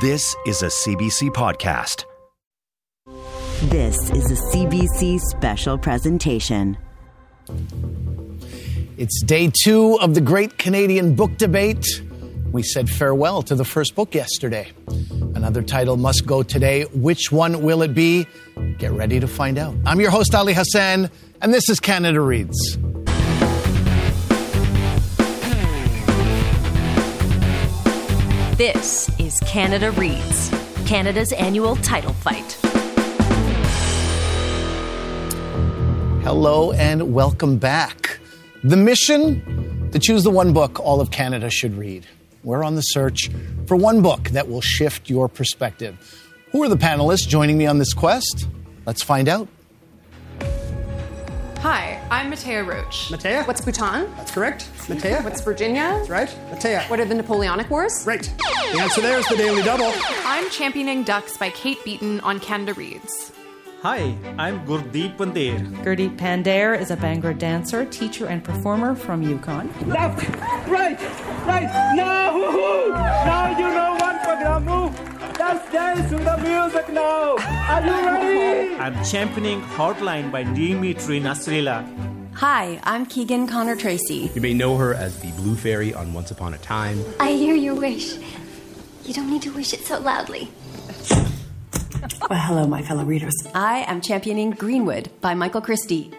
This is a CBC podcast. This is a CBC special presentation. It's day two of the Great Canadian Book Debate. We said farewell to the first book yesterday. Another title must go today. Which one will it be? Get ready to find out. I'm your host, Ali Hassan, and this is Canada Reads. This is Canada Reads, Canada's annual title fight. Hello and welcome back. The mission to choose the one book all of Canada should read. We're on the search for one book that will shift your perspective. Who are the panelists joining me on this quest? Let's find out. Hi, I'm Mattea Roach. Mattea? What's Bhutan? That's correct. Mattea? What's Virginia? That's right. Mattea. What are the Napoleonic Wars? Right. The answer there is the Daily Double. I'm Championing Ducks by Kate Beaton on Canada Reads. Hi, I'm Gurdeep Pandher. Gurdeep Pandher is a Bhangra dancer, teacher, and performer from Yukon. Left, right, right, now, woohoo! Now you know one program move. Let's dance to the music now. Are you ready? I'm championing Hotline by Dimitri Nasrallah. Hi, I'm Keegan Connor Tracy. You may know her as the Blue Fairy on Once Upon a Time. I hear your wish. You don't need to wish it so loudly. Well, hello, my fellow readers. I am championing Greenwood by Michael Christie.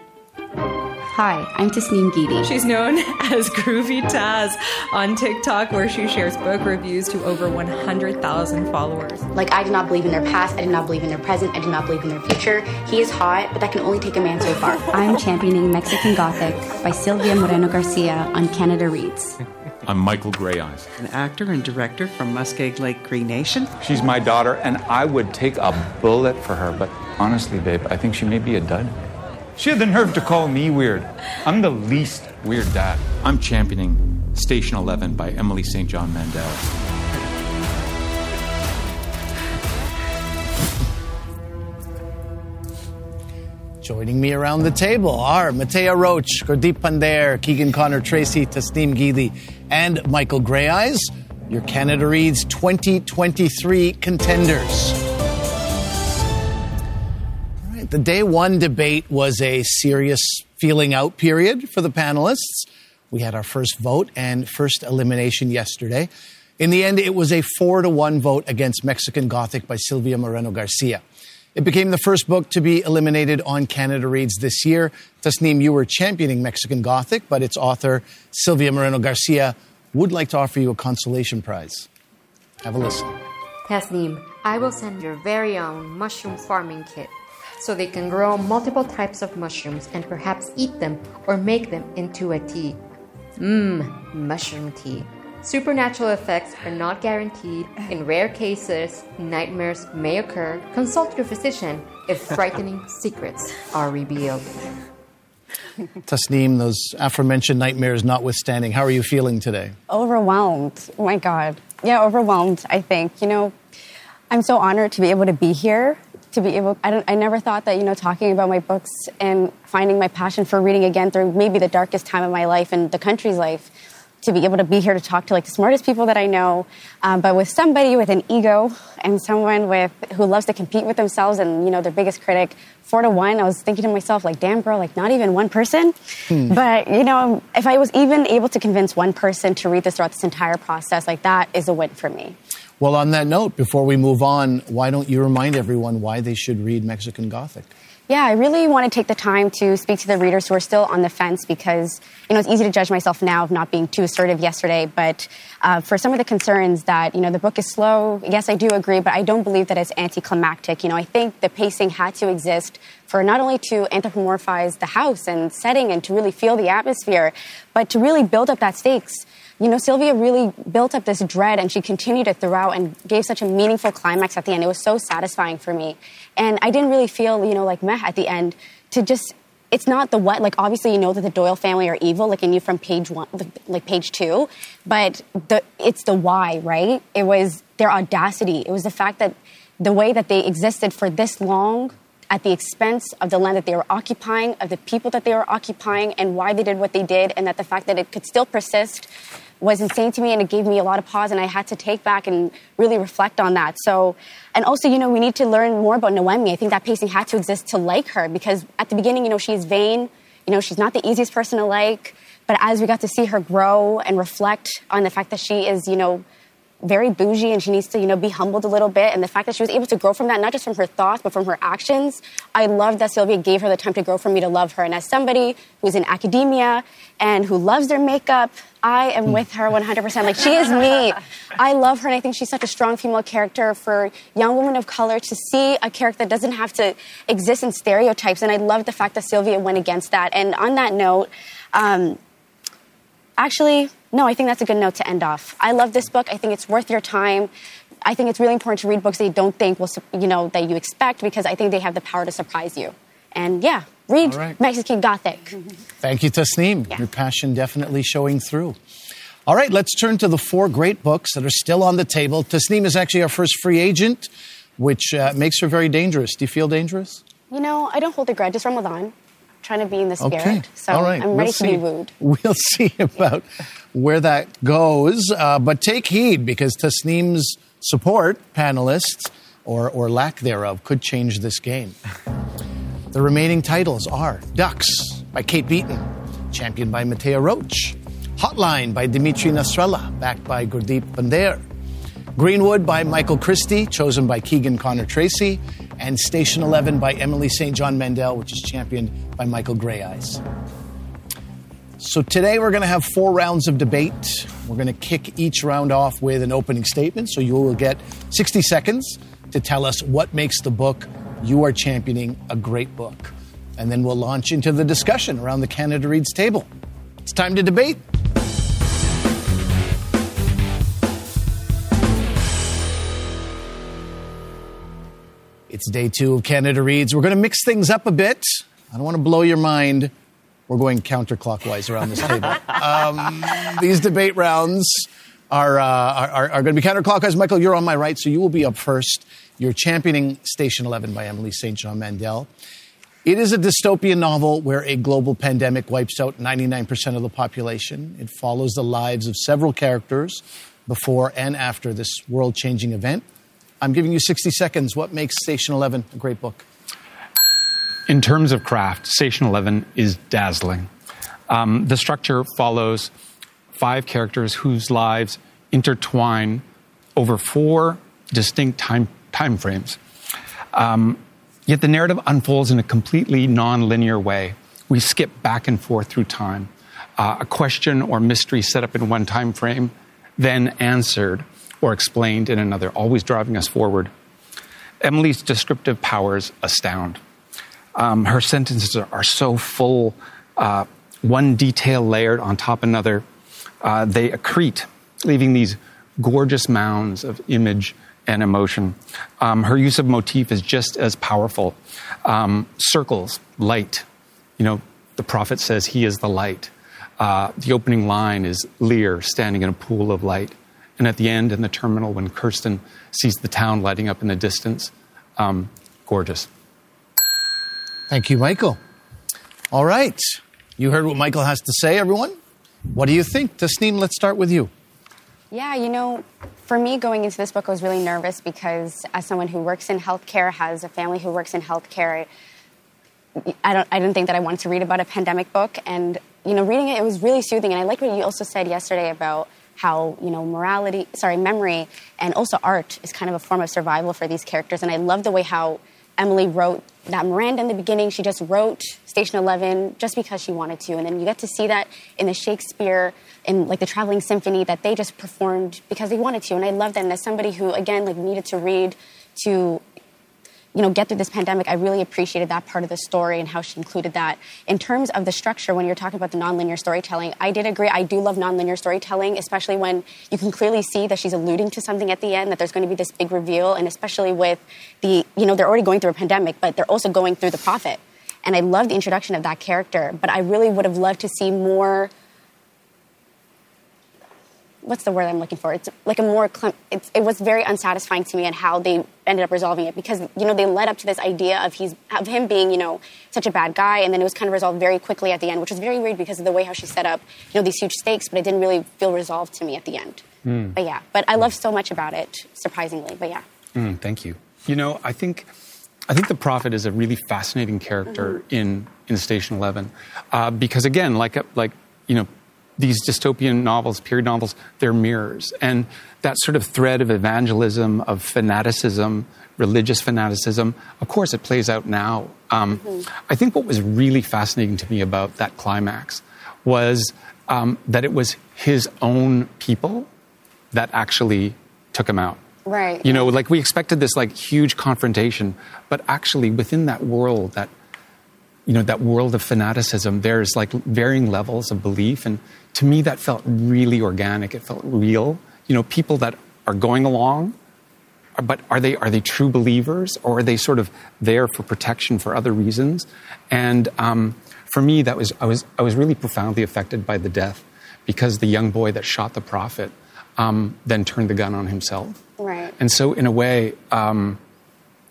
Hi, I'm Tasneem Geedy. She's known as Groovy Taz on TikTok, where she shares book reviews to over 100,000 followers. Like, I do not believe in their past, I do not believe in their present, I do not believe in their future. He is hot, but that can only take a man so far. I'm championing Mexican Gothic by Silvia Moreno Garcia on Canada Reads. I'm Michael Greyeyes, an actor and director from Muskeg Lake Cree Nation. She's my daughter, and I would take a bullet for her, but honestly, babe, I think she may be a dud. She had the nerve to call me weird. I'm the least weird dad. I'm championing Station 11 by Emily St. John Mandel. Joining me around the table are Mattea Roach, Gurdeep Pandher, Keegan Connor Tracy, Tasneem Geedy, and Michael Greyeyes, your Canada Reads 2023 contenders. The day one debate was a serious feeling out period for the panelists. We had our first vote and first elimination yesterday. In the end, it was a four to one vote against Mexican Gothic by Silvia Moreno Garcia. It became the first book to be eliminated on Canada Reads this year. Tasneem, you were championing Mexican Gothic, but its author, Silvia Moreno Garcia, would like to offer you a consolation prize. Have a listen. Tasneem, I will send your very own mushroom farming kit so they can grow multiple types of mushrooms and perhaps eat them or make them into a tea. Mmm, mushroom tea. Supernatural effects are not guaranteed. In rare cases, nightmares may occur. Consult your physician if frightening secrets are revealed. Tasneem, those aforementioned nightmares notwithstanding, how are you feeling today? Overwhelmed. Oh my God. Yeah, overwhelmed, I think. You know, I'm so honored to be able to be here. To be able, I, don't, I never thought that, you know, talking about my books and finding my passion for reading again through maybe the darkest time of my life and the country's life to be able to be here to talk to like the smartest people that I know, um, but with somebody with an ego and someone with who loves to compete with themselves and you know their biggest critic. Four to one, I was thinking to myself like, damn girl, like not even one person. Hmm. But you know, if I was even able to convince one person to read this throughout this entire process, like that is a win for me. Well, on that note, before we move on, why don't you remind everyone why they should read Mexican Gothic? Yeah, I really want to take the time to speak to the readers who are still on the fence because, you know, it's easy to judge myself now of not being too assertive yesterday. But uh, for some of the concerns that, you know, the book is slow, yes, I do agree, but I don't believe that it's anticlimactic. You know, I think the pacing had to exist for not only to anthropomorphize the house and setting and to really feel the atmosphere, but to really build up that stakes you know, Silvia really built up this dread and she continued it throughout and gave such a meaningful climax at the end. It was so satisfying for me. And I didn't really feel, you know, like meh at the end to just, it's not the what, like obviously you know that the Doyle family are evil, like in you from page one, like page two, but the, it's the why, right? It was their audacity. It was the fact that the way that they existed for this long at the expense of the land that they were occupying, of the people that they were occupying, and why they did what they did, and that the fact that it could still persist was insane to me and it gave me a lot of pause and I had to take back and really reflect on that. So, and also, you know, we need to learn more about Noemi. I think that pacing had to exist to like her because at the beginning, you know, she's vain, you know, she's not the easiest person to like, but as we got to see her grow and reflect on the fact that she is, you know, very bougie and she needs to, you know, be humbled a little bit. And the fact that she was able to grow from that, not just from her thoughts, but from her actions, I love that Silvia gave her the time to grow for me to love her. And as somebody who's in academia and who loves their makeup, I am with her 100%. Like, she is me. I love her, and I think she's such a strong female character for young women of color to see a character that doesn't have to exist in stereotypes. And I love the fact that Silvia went against that. And on that note, um, actually, no, I think that's a good note to end off. I love this book. I think it's worth your time. I think it's really important to read books that you don't think will, you know, that you expect because I think they have the power to surprise you. And yeah, read right. Mexican Gothic. Thank you, Tasneem. Your passion definitely showing through. All right, let's turn to the four great books that are still on the table. Tasneem is actually our first free agent, which uh, makes her very dangerous. Do you feel dangerous? You know, I don't hold a grudge. It's Ramadan. Trying to be in the spirit. Okay. So All right. I'm We'll ready see. to be wooed. We'll see about where that goes. Uh, but take heed because Tasneem's support, panelists, or, or lack thereof, could change this game. The remaining titles are Ducks by Kate Beaton, championed by Mattea Roach, Hotline by Dimitri Nasrallah, backed by Gurdeep Pandher, Greenwood by Michael Christie, chosen by Keegan Connor Tracy, and Station 11 by Emily St. John Mandel, which is championed by Michael Greyeyes. So today we're going to have four rounds of debate. We're going to kick each round off with an opening statement. So you will get 60 seconds to tell us what makes the book you are championing a great book. And then we'll launch into the discussion around the Canada Reads table. It's time to debate. It's day two of Canada Reads. We're going to mix things up a bit. I don't want to blow your mind. We're going counterclockwise around this table. um, these debate rounds are, uh, are, are going to be counterclockwise. Michael, you're on my right, so you will be up first. You're championing Station 11 by Emily St. John Mandel. It is a dystopian novel where a global pandemic wipes out 99% of the population. It follows the lives of several characters before and after this world changing event. I'm giving you 60 seconds. What makes Station 11 a great book? In terms of craft, Station 11 is dazzling. Um, the structure follows five characters whose lives intertwine over four distinct time, time frames. Um, yet the narrative unfolds in a completely non-linear way. We skip back and forth through time. Uh, a question or mystery set up in one time frame, then answered or explained in another, always driving us forward. Emily's descriptive powers astound. Um, her sentences are, are so full, uh, one detail layered on top another. Uh, they accrete, leaving these gorgeous mounds of image and emotion. Um, her use of motif is just as powerful. Um, circles, light. You know, the prophet says he is the light. Uh, the opening line is Lear standing in a pool of light. And at the end, in the terminal, when Kirsten sees the town lighting up in the distance, um, gorgeous. Thank you, Michael. All right. You heard what Michael has to say, everyone. What do you think? Tasneem, let's start with you. Yeah, you know, for me going into this book, I was really nervous because as someone who works in healthcare, has a family who works in healthcare, I don't, I didn't think that I wanted to read about a pandemic book. And, you know, reading it, it was really soothing. And I like what you also said yesterday about how, you know, morality, sorry, memory and also art is kind of a form of survival for these characters. And I love the way how Emily wrote that Miranda in the beginning, she just wrote Station 11 just because she wanted to. And then you get to see that in the Shakespeare, in like the Traveling Symphony, that they just performed because they wanted to. And I love that. And as somebody who, again, like needed to read to, you know, get through this pandemic, I really appreciated that part of the story and how she included that. In terms of the structure, when you're talking about the nonlinear storytelling, I did agree. I do love nonlinear storytelling, especially when you can clearly see that she's alluding to something at the end, that there's going to be this big reveal, and especially with the, you know, they're already going through a pandemic, but they're also going through the prophet. And I love the introduction of that character, but I really would have loved to see more what's the word I'm looking for? It's like a more it's, it was very unsatisfying to me and how they ended up resolving it because you know they led up to this idea of he's of him being you know such a bad guy and then it was kind of resolved very quickly at the end, which was very weird because of the way how she set up you know these huge stakes, but it didn't really feel resolved to me at the end. Mm. But yeah, but I love so much about it, surprisingly. But yeah. Mm, thank you. You know, I think I think the prophet is a really fascinating character mm-hmm. in in Station Eleven uh, because again, like like you know these dystopian novels, period novels, they're mirrors. And that sort of thread of evangelism, of fanaticism, religious fanaticism, of course, it plays out now. Um, mm-hmm. I think what was really fascinating to me about that climax was um, that it was his own people that actually took him out. Right. You know, like we expected this like huge confrontation, but actually within that world, that you know, that world of fanaticism, there's like varying levels of belief. And to me, that felt really organic. It felt real. You know, people that are going along, but are they, are they true believers or are they sort of there for protection for other reasons? And um, for me, that was, I, was, I was really profoundly affected by the death because the young boy that shot the prophet um, then turned the gun on himself. Right. And so, in a way, um,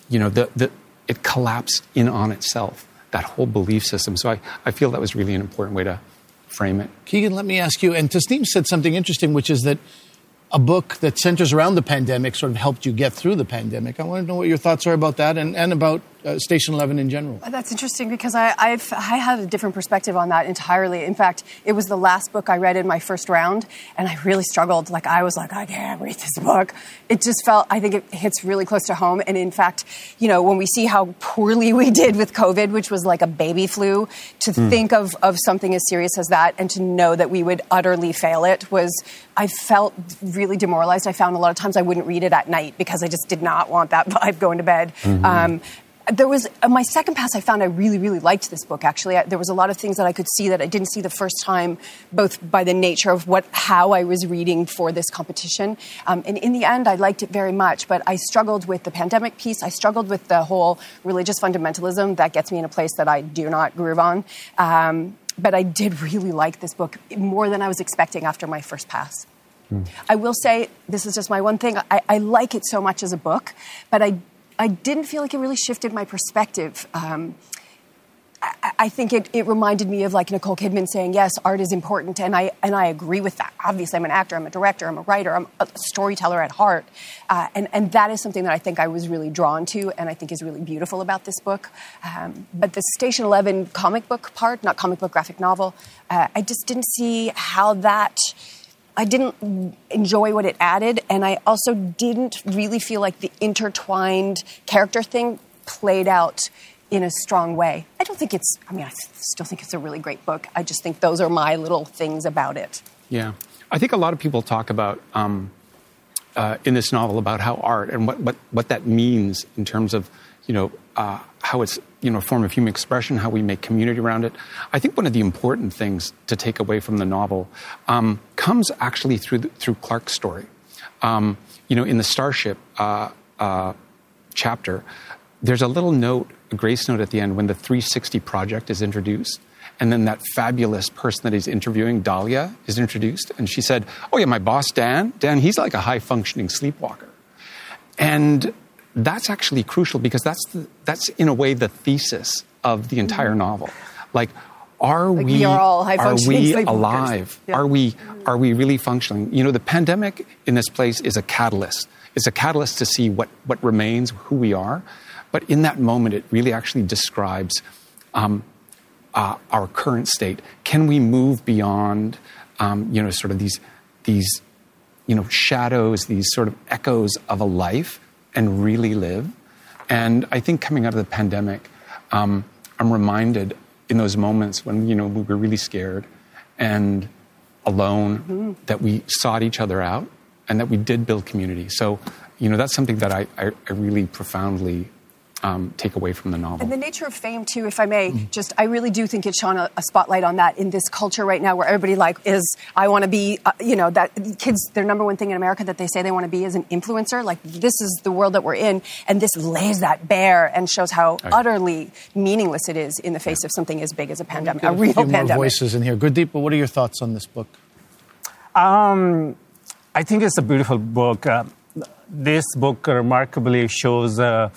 you know, the, the, it collapsed in on itself that whole belief system. So I, I feel that was really an important way to frame it. Keegan, let me ask you, and Tasneem said something interesting, which is that a book that centers around the pandemic sort of helped you get through the pandemic. I want to know what your thoughts are about that and, and about uh, Station 11 in general? That's interesting because I, I've, I had a different perspective on that entirely. In fact, it was the last book I read in my first round, and I really struggled. Like, I was like, I can't read this book. It just felt, I think it hits really close to home. And in fact, you know, when we see how poorly we did with COVID, which was like a baby flu, to mm. think of, of something as serious as that and to know that we would utterly fail it was, I felt really demoralized. I found a lot of times I wouldn't read it at night because I just did not want that vibe going to bed. Mm-hmm. Um, there was uh, my second pass i found i really really liked this book actually I, there was a lot of things that i could see that i didn't see the first time both by the nature of what how i was reading for this competition um, and in the end i liked it very much but i struggled with the pandemic piece i struggled with the whole religious fundamentalism that gets me in a place that i do not groove on um, but i did really like this book more than i was expecting after my first pass hmm. I will say, this is just my one thing. I, I, like it so much as a book, but I I didn't feel like it really shifted my perspective. Um, I, think it, it, reminded me of like Nicole Kidman saying, "Yes, art is important," and I and I agree with that. Obviously, I'm an actor, I'm a director, I'm a writer, I'm a storyteller at heart, uh, and and that is something that I think I was really drawn to, and I think is really beautiful about this book. Um, but the Station Eleven comic book part, not comic book graphic novel, uh, I just didn't see how that I didn't enjoy what it added, and I also didn't really feel like the intertwined character thing played out in a strong way. I don't think it's, I mean, I still think it's a really great book. I just think those are my little things about it. Yeah. I think a lot of people talk about um, uh, in this novel about how art and what, what, what that means in terms of, you know, uh, how it's you know a form of human expression, how we make community around it. I think one of the important things to take away from the novel um, comes actually through the, through Clark's story. Um, you know, in the Starship uh, uh, chapter, there's a little note, a grace note at the end when the 360 project is introduced. And then that fabulous person that he's interviewing, Dahlia, is introduced. And she said, Oh, yeah, my boss, Dan, Dan, he's like a high functioning sleepwalker. And that's actually crucial because that's the, that's in a way the thesis of the entire mm-hmm. novel. Like, are like we, we are, are we alive? Yeah. Are we are we really functioning? You know, the pandemic in this place is a catalyst. It's a catalyst to see what what remains, who we are. But in that moment, it really actually describes um, uh, our current state. Can we move beyond, um, you know, sort of these these you know shadows, these sort of echoes of a life? And really live. And I think coming out of the pandemic, um, I'm reminded in those moments when you know we were really scared and alone mm-hmm. that we sought each other out and that we did build community. So, you know, that's something that I, I, I really profoundly um, take away from the novel. And the nature of fame, too, if I may, mm-hmm. just I really do think it shone a, a, spotlight on that in this culture right now, where everybody like is I want to be, uh, you know, that kids their number one thing in America that they say they want to be is an influencer. Like this is the world that we're in, and this lays that bare and shows how right. utterly meaningless it is in the face of something as big as a pandemic, a real a few pandemic. More voices in here. Gurdeep, but what are your thoughts on this book? Um, I think it's a beautiful book. Uh, this book remarkably shows uh,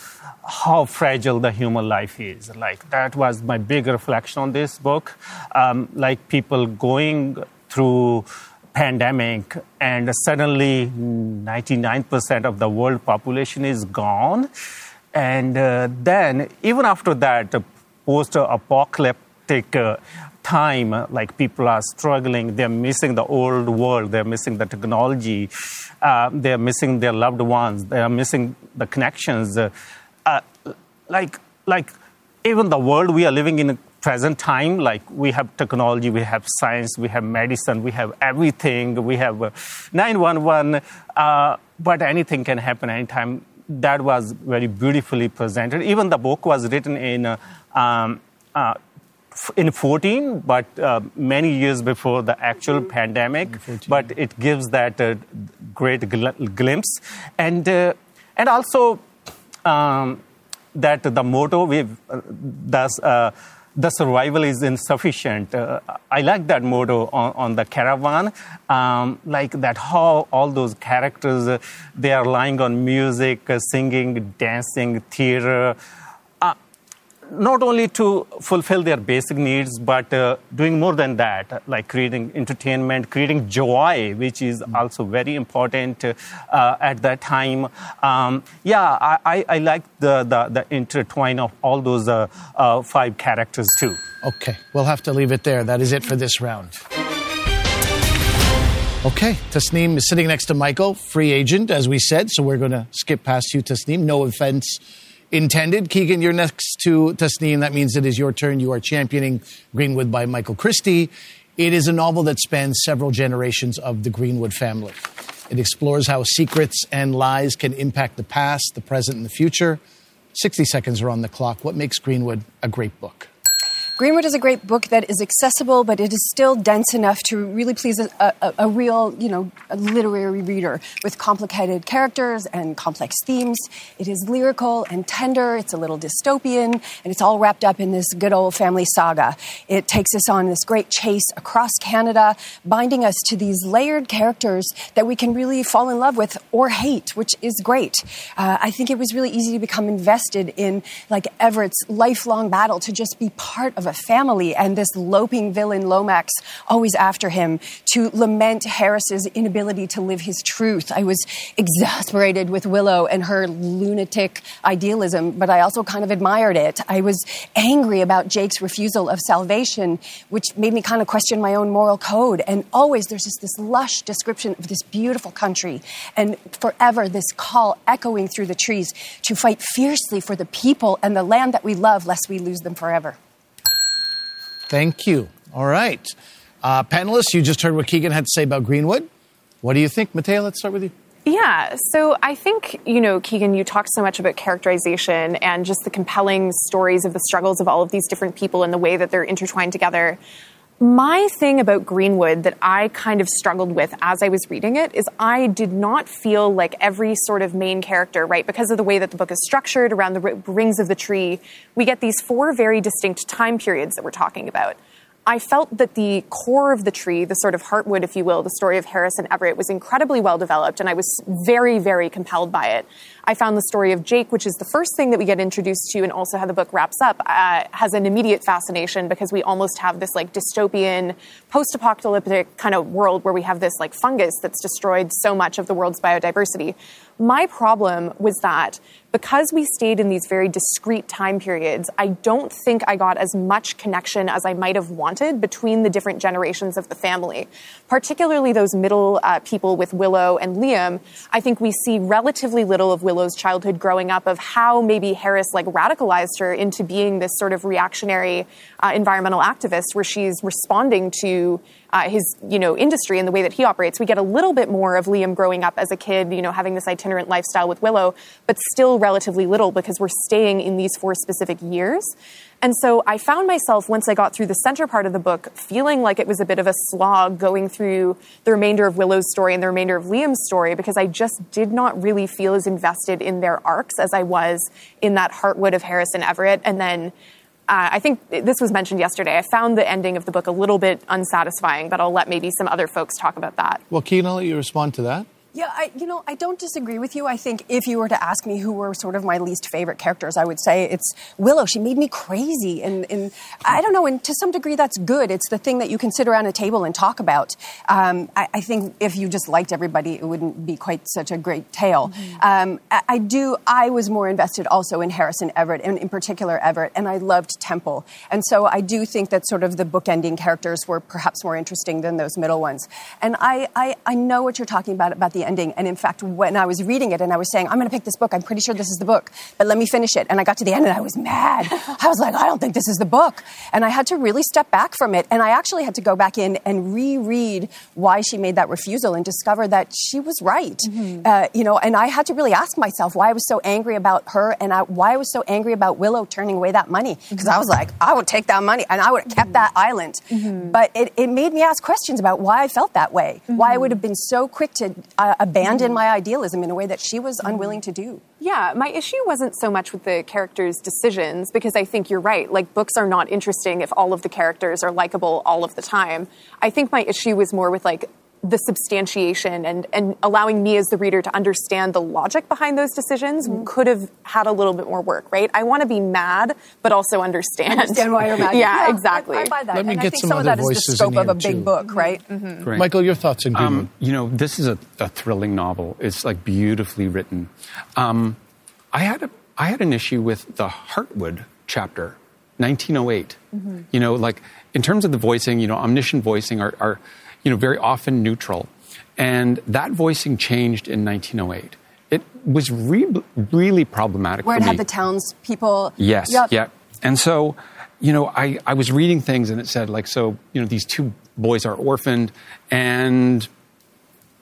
how fragile the human life is. Like that was my big reflection on this book. Um, like people going through pandemic and suddenly 99% of the world population is gone and uh, then even after that post apocalyptic uh, time like people are struggling they're missing the old world they're missing the technology uh, they're missing their loved ones they're missing the connections uh, like like even the world we are living in present time like we have technology we have science we have medicine we have everything we have 911 but anything can happen anytime. That was very beautifully presented. Even the book was written in um, in 14, but uh, many years before the actual pandemic. But it gives that uh, great gl- glimpse, and uh, and also um, that the motto we uh, thus. Uh, the survival is insufficient. Uh, I like that motto on, on the caravan, um, like that how all those characters they are lying on music, singing, dancing, theater, not only to fulfill their basic needs, but uh, doing more than that, like creating entertainment, creating joy, which is mm. also very important uh, at that time. Um, yeah, I, I, I, like the, the, the, intertwine of all those uh, uh, five characters too. Okay, we'll have to leave it there. That is it for this round. Okay, Tasneem is sitting next to Michael, free agent, as we said, so we're going to skip past you, Tasneem. No offense intended. Keegan, you're next to Tasneem. That means it is your turn. You are championing Greenwood by Michael Christie. It is a novel that spans several generations of the Greenwood family. It explores how secrets and lies can impact the past, the present, and the future. 60 seconds are on the clock. What makes Greenwood a great book? Greenwood is a great book that is accessible, but it is still dense enough to really please a, a, a real, you know, literary reader with complicated characters and complex themes. It is lyrical and tender. It's a little dystopian, and it's all wrapped up in this good old family saga. It takes us on this great chase across Canada, binding us to these layered characters that we can really fall in love with or hate, which is great. Uh, I think it was really easy to become invested in like Everett's lifelong battle to just be part of a family and this loping villain Lomax always after him to lament Harris's inability to live his truth. I was exasperated with Willow and her lunatic idealism, but I also kind of admired it. I was angry about Jake's refusal of salvation, which made me kind of question my own moral code. And always there's just this lush description of this beautiful country and forever this call echoing through the trees to fight fiercely for the people and the land that we love lest we lose them forever. Thank you. All right. Uh, panelists, you just heard what Keegan had to say about Greenwood. What do you think? Mattea, let's start with you. Yeah, so I think, you know, Keegan, you talked so much about characterization and just the compelling stories of the struggles of all of these different people and the way that they're intertwined together. My thing about Greenwood that I kind of struggled with as I was reading it is I did not feel like every sort of main character, right? Because of the way that the book is structured around the rings of the tree, we get these four very distinct time periods that we're talking about. I felt that the core of the tree, the sort of heartwood, if you will, the story of Harris and Everett was incredibly well developed, and I was very, very compelled by it. I found the story of Jake, which is the first thing that we get introduced to, and also how the book wraps up, uh, has an immediate fascination because we almost have this like dystopian, post apocalyptic kind of world where we have this like fungus that's destroyed so much of the world's biodiversity. My problem was that because we stayed in these very discrete time periods, I don't think I got as much connection as I might have wanted between the different generations of the family, particularly those middle uh, people with Willow and Liam. I think we see relatively little of Willow's childhood growing up, of how maybe Harris like radicalized her into being this sort of reactionary uh, environmental activist, where she's responding to uh, his you know industry and the way that he operates. We get a little bit more of Liam growing up as a kid, you know, having this itinerant lifestyle with Willow, but still relatively little because we're staying in these four specific years. And so I found myself, once I got through the center part of the book, feeling like it was a bit of a slog going through the remainder of Willow's story and the remainder of Liam's story because I just did not really feel as invested in their arcs as I was in that Heartwood of Harris and Everett. And then uh, I think this was mentioned yesterday. I found the ending of the book a little bit unsatisfying, but I'll let maybe some other folks talk about that. Well, Keegan, I'll let you respond to that. Yeah, I, you know, I don't disagree with you. I think if you were to ask me who were sort of my least favorite characters, I would say it's Willow. She made me crazy, and, and I don't know. And to some degree, that's good. It's the thing that you can sit around a table and talk about. Um, I, I, think if you just liked everybody, it wouldn't be quite such a great tale. Mm-hmm. Um, I, I, do. I was more invested also in Harrison Everett, and in particular Everett, and I loved Temple. And so I do think that sort of the bookending characters were perhaps more interesting than those middle ones. And I, I, I know what you're talking about about the ending. And in fact, when I was reading it and I was saying, I'm going to pick this book, I'm pretty sure this is the book, but let me finish it. And I got to the end and I was mad. I was like, I don't think this is the book. And I had to really step back from it. And I actually had to go back in and reread why she made that refusal and discover that she was right. Mm-hmm. Uh, you know, and I had to really ask myself why I was so angry about her and I, why I was so angry about Willow turning away that money. Because mm-hmm. I was like, I would take that money and I would have kept mm-hmm. that island. Mm-hmm. But it, it, made me ask questions about why I felt that way, why I mm-hmm. would have been so quick to uh, abandon abandon my idealism in a way that she was unwilling to do. Yeah, my issue wasn't so much with the characters' decisions because I think you're right. Like, books are not interesting if all of the characters are likable all of the time. I think my issue was more with like the substantiation and, and allowing me as the reader to understand the logic behind those decisions mm-hmm. could have had a little bit more work, right? I want to be mad, but also understand. Understand why you're mad. yeah, yeah, exactly. I, I, buy that. Let and me I get think some, some other of that voices is the scope of a big too. book, right? Mm-hmm. Right. Michael, your thoughts on Greenwood? Um, you know, this is a, a, thrilling novel. It's like beautifully written. Um, I had a I had an issue with the Heartwood chapter, 1908. Mm-hmm. You know, like in terms of the voicing, you know, omniscient voicing are, are you know, very often neutral. And that voicing changed in 1908. It was re- really problematic Where it had the townspeople. Yes, yep. yeah. And so, you know, I, I was reading things and it said, like, so, you know, these two boys are orphaned and,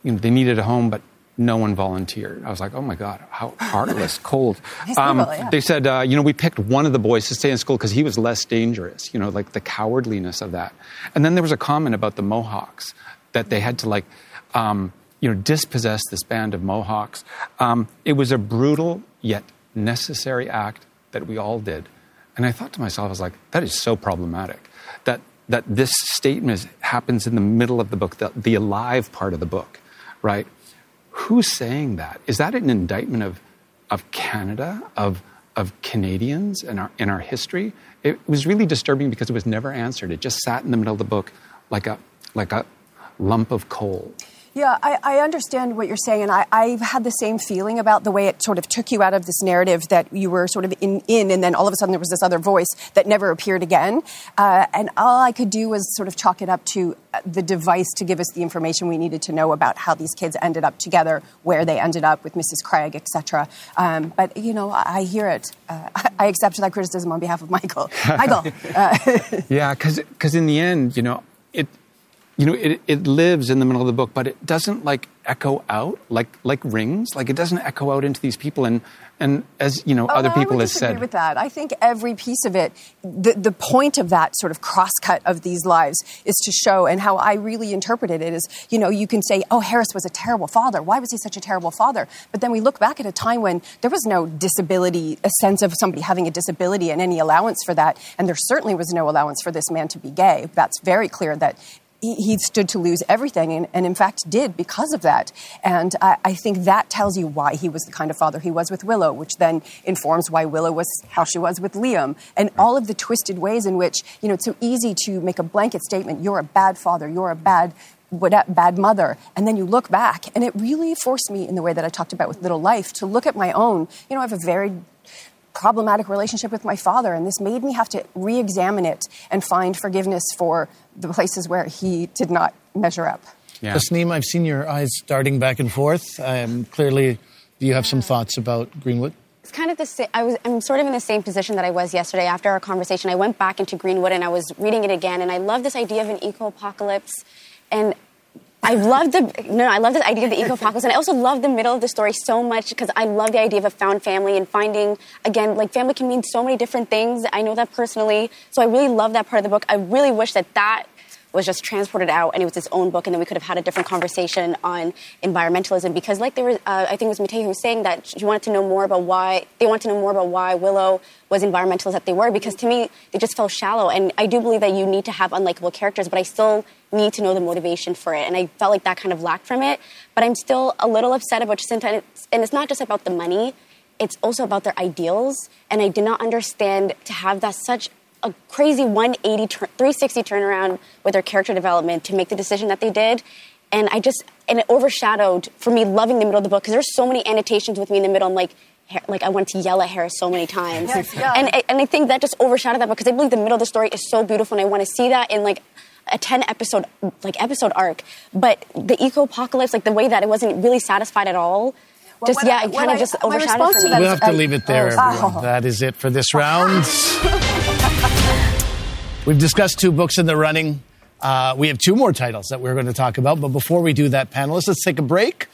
you know, they needed a home, but no one volunteered. I was like, oh my God, how heartless, cold. Um, yeah. They said, uh, you know, we picked one of the boys to stay in school because he was less dangerous, you know, like the cowardliness of that. And then there was a comment about the Mohawks that they had to, like, um, you know, dispossess this band of Mohawks. Um, it was a brutal yet necessary act that we all did. And I thought to myself, I was like, that is so problematic. That, that this statement happens in the middle of the book, the, the alive part of the book, right? Who's saying that? Is that an indictment of, of Canada, of, of Canadians in our, in our history? It was really disturbing because it was never answered. It just sat in the middle of the book like a, like a lump of coal. Yeah, I, I, understand what you're saying, and I, I've had the same feeling about the way it sort of took you out of this narrative that you were sort of in, in and then all of a sudden there was this other voice that never appeared again. Uh, and all I could do was sort of chalk it up to uh, the device to give us the information we needed to know about how these kids ended up together, where they ended up with Mrs. Craig, etc. Um, but you know, I, I hear it. Uh, I accept that criticism on behalf of Michael. Michael. Uh, yeah, because in the end, you know, it you know, it, it lives in the middle of the book, but it doesn't like echo out like like rings. Like it doesn't echo out into these people. And and as you know, oh, other people I would have said, with that. I think every piece of it, the the point of that sort of crosscut of these lives is to show, and how I really interpreted it is, you know, you can say, oh, Harris was a terrible father. Why was he such a terrible father? But then we look back at a time when there was no disability, a sense of somebody having a disability, and any allowance for that, and there certainly was no allowance for this man to be gay. That's very clear that he, stood to lose everything, and, and, in fact did because of that. And I, I, think that tells you why he was the kind of father he was with Willow, which then informs why Willow was how she was with Liam, and all of the twisted ways in which you know it's so easy to make a blanket statement: "You're a bad father. You're a bad." What bad mother, and then you look back, and it really forced me, in the way that I talked about with Little Life, to look at my own. You know, I have a very problematic relationship with my father, and this made me have to re examine it and find forgiveness for the places where he did not measure up. Yeah. Tasneem, I've seen your eyes darting back and forth. Um, clearly, do you have some thoughts about Greenwood? It's kind of the same. I was, I'm sort of in the same position that I was yesterday after our conversation. I went back into Greenwood and I was reading it again, and I love this idea of an eco apocalypse. And I love the no, I love the idea of the eco apocalypse, and I also love the middle of the story so much because I love the idea of a found family and finding again like family can mean so many different things. I know that personally, so I really love that part of the book. I really wish that that was just transported out and it was its own book, and then we could have had a different conversation on environmentalism. Because, like there was uh, i think it was Matei who was saying that she wanted to know more about why they wanted to know more about why Willow was environmentalist that they were. Because to me, they just felt shallow, and I do believe that you need to have unlikable characters, but I still need to know the motivation for it, and I felt like that kind of lacked from it. But I'm still a little upset about just and it's not just about the money it's also about their ideals. And I did not understand to have that such a crazy 180, 360 turnaround with their character development to make the decision that they did. And I just, and it overshadowed for me loving the middle of the book because there's so many annotations with me in the middle. I'm like, like I wanted to yell at Harris so many times. Yes, yeah. and, I, and I think that just overshadowed that because I believe the middle of the story is so beautiful and I want to see that in like a 10 episode like episode arc but the eco apocalypse like the way that it wasn't really satisfied at all Well, just yeah I- it kind of I- just my overshadowed response for me We'll have to leave it there, oh, everyone. oh. That is it for this round. We've discussed two books in the running. Uh, we have two more titles that we're going to talk about. But before we do that, panelists, let's take a break.